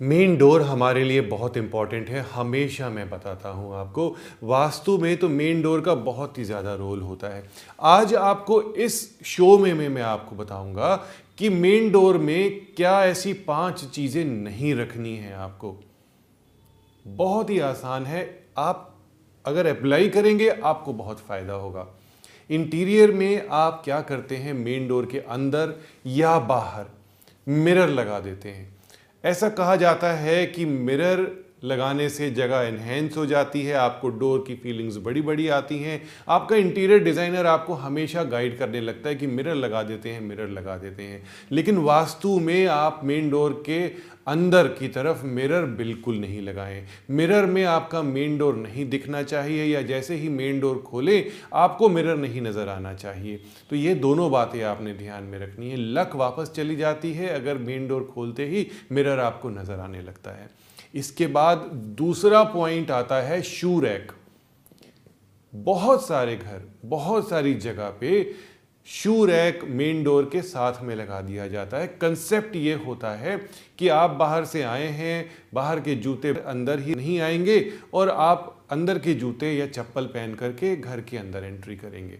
Main door हमारे लिए बहुत इंपॉर्टेंट है। हमेशा मैं बताता हूँ आपको, वास्तु में तो मेन डोर का बहुत ही ज़्यादा रोल होता है। आज आपको इस शो में, मैं मैं आपको बताऊँगा कि मेन डोर में क्या ऐसी पाँच चीज़ें नहीं रखनी है आपको। बहुत ही आसान है। आप अगर अप्लाई करेंगे, आपको बहुत फ़ायदा होगा। इंटीरियर में आप क्या करते हैं? मेन डोर के अंदर या बाहर मिरर लगा देते हैं। ऐसा कहा जाता है कि मिरर लगाने से जगह इन्हेंस हो जाती है, आपको डोर की फीलिंग्स बड़ी बड़ी आती हैं। आपका इंटीरियर डिज़ाइनर आपको हमेशा गाइड करने लगता है कि मिरर लगा देते हैं मिरर लगा देते हैं। लेकिन वास्तु में आप मेन डोर के अंदर की तरफ़ मिरर बिल्कुल नहीं लगाएँ। मिरर में आपका मेन डोर नहीं दिखना चाहिए या जैसे ही मेन डोर खोले, आपको मिरर नहीं नज़र आना चाहिए। तो ये दोनों बातें आपने ध्यान में रखनी है। लक वापस चली जाती है, अगर मेन डोर खोलते ही मिरर आपको नज़र आने लगता है। इसके बाद दूसरा पॉइंट आता है शू रैक बहुत सारे घर, बहुत सारी जगह पे शू रैक मेन डोर के साथ में लगा दिया जाता है। कंसेप्ट ये होता है कि आप बाहर से आए हैं, बाहर के जूते अंदर ही नहीं आएँगे और आप अंदर के जूते या चप्पल पहन करके घर के अंदर एंट्री करेंगे।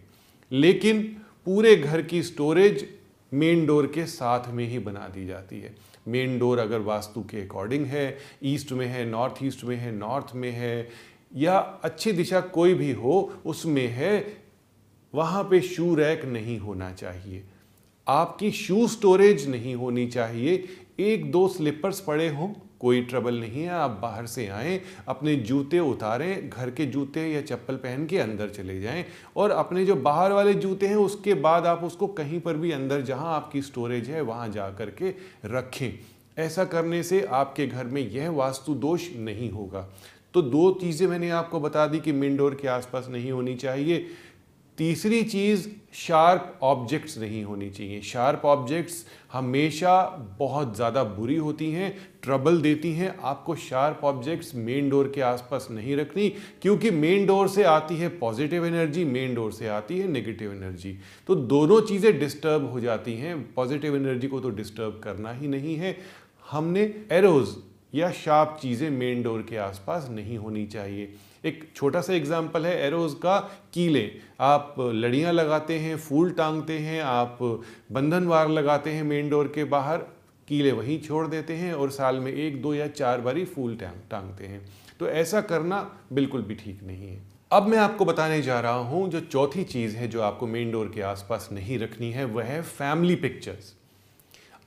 लेकिन पूरे घर की स्टोरेज मेन डोर के साथ में ही बना दी जाती है। मेन डोर अगर वास्तु के अकॉर्डिंग है, ईस्ट में है, नॉर्थ ईस्ट में है, नॉर्थ में है, या अच्छी दिशा कोई भी हो, उसमें है, वहाँ पे शू रैक नहीं होना चाहिए। आपकी शू स्टोरेज नहीं होनी चाहिए। एक दो स्लीपर्स पड़े हों कोई ट्रबल नहीं है, आप बाहर से आएँ, अपने जूते उतारें, घर के जूते या चप्पल पहन के अंदर चले जाएँ और अपने जो बाहर वाले जूते हैं, उसके बाद आप उसको कहीं पर भी अंदर जहाँ आपकी स्टोरेज है, वहाँ जा कर के रखें। ऐसा करने से आपके घर में यह वास्तु दोष नहीं होगा। तो दो चीज़ें मैंने आपको बता दी कि मेन डोर के आसपास नहीं होनी चाहिए। तीसरी चीज़ शार्प ऑब्जेक्ट्स नहीं होनी चाहिए। शार्प ऑब्जेक्ट्स हमेशा बहुत ज़्यादा बुरी होती हैं ट्रबल देती हैं। आपको शार्प ऑब्जेक्ट्स मेन डोर के आसपास नहीं रखनी, क्योंकि मेन डोर से आती है पॉजिटिव एनर्जी मेन डोर से आती है नेगेटिव एनर्जी तो दोनों चीज़ें डिस्टर्ब हो जाती हैं। पॉजिटिव एनर्जी को तो डिस्टर्ब करना ही नहीं है। हमने एरोज़ या शार्प चीज़ें मेन डोर के आसपास नहीं होनी चाहिए। एक छोटा सा एग्ज़ाम्पल है एरोज़ का कीले। आप लड़ियाँ लगाते हैं, फूल टांगते हैं, आप बंधनवार लगाते हैं मेन डोर के बाहर, कीले वहीं छोड़ देते हैं और साल में एक, दो या चार बारी फूल टांग टांगते हैं। तो ऐसा करना बिल्कुल भी ठीक नहीं है। अब मैं आपको बताने जा रहा हूँ जो चौथी चीज़ है जो आपको मेन डोर के आसपास नहीं रखनी है, वह है फैमिली पिक्चर्स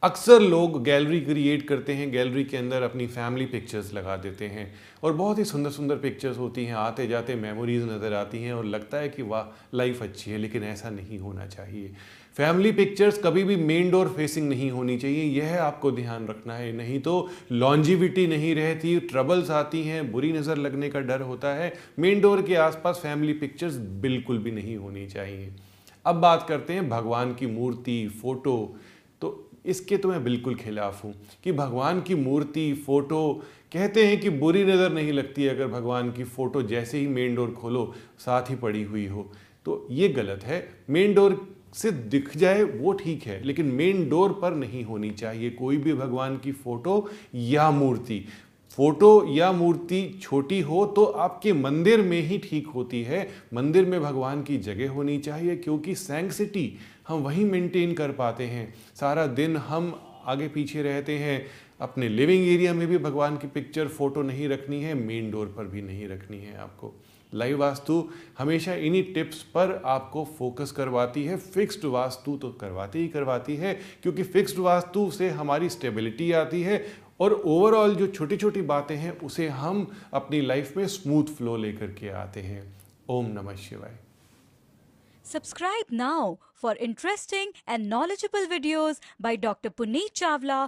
अक्सर लोग गैलरी क्रिएट करते हैं, गैलरी के अंदर अपनी फैमिली पिक्चर्स लगा देते हैं और बहुत ही सुंदर सुंदर पिक्चर्स होती हैं आते जाते मेमोरीज नज़र आती हैं और लगता है कि वाह, लाइफ अच्छी है, लेकिन ऐसा नहीं होना चाहिए। फैमिली पिक्चर्स कभी भी मेन डोर फेसिंग नहीं होनी चाहिए, यह आपको ध्यान रखना है। नहीं तो लॉन्जिविटी नहीं रहती ट्रबल्स आती हैं, बुरी नज़र लगने का डर होता है। मेन डोर के आसपास फैमिली पिक्चर्स बिल्कुल भी नहीं होनी चाहिए। अब बात करते हैं भगवान की मूर्ति, फ़ोटो तो इसके तो मैं बिल्कुल खिलाफ हूँ। कि भगवान की मूर्ति, फ़ोटो, कहते हैं कि बुरी नज़र नहीं लगती अगर भगवान की फ़ोटो जैसे ही मेन डोर खोलो, साथ ही पड़ी हुई हो। तो ये गलत है। मेन डोर से दिख जाए वो ठीक है, लेकिन मेन डोर पर नहीं होनी चाहिए कोई भी भगवान की फ़ोटो या मूर्ति। फ़ोटो या मूर्ति छोटी हो तो आपके मंदिर में ही ठीक होती है। मंदिर में भगवान की जगह होनी चाहिए क्योंकि सैंक्सिटी हम वहीं मेंटेन कर पाते हैं। सारा दिन हम आगे पीछे रहते हैं। अपने लिविंग एरिया में भी भगवान की पिक्चर फ़ोटो नहीं रखनी है मेन डोर पर भी नहीं रखनी है आपको। लाइव वास्तु हमेशा इन्हीं टिप्स पर आपको फोकस करवाती है। फिक्स्ड वास्तु तो करवाती ही करवाती है, क्योंकि फिक्स्ड वास्तु से हमारी स्टेबिलिटी आती है। और ओवरऑल जो छोटी छोटी बातें हैं, उसे हम अपनी लाइफ में स्मूथ फ्लो लेकर के आते हैं। ओम नमः शिवाय। Subscribe now for interesting and knowledgeable videos by doctor Puneet Chawla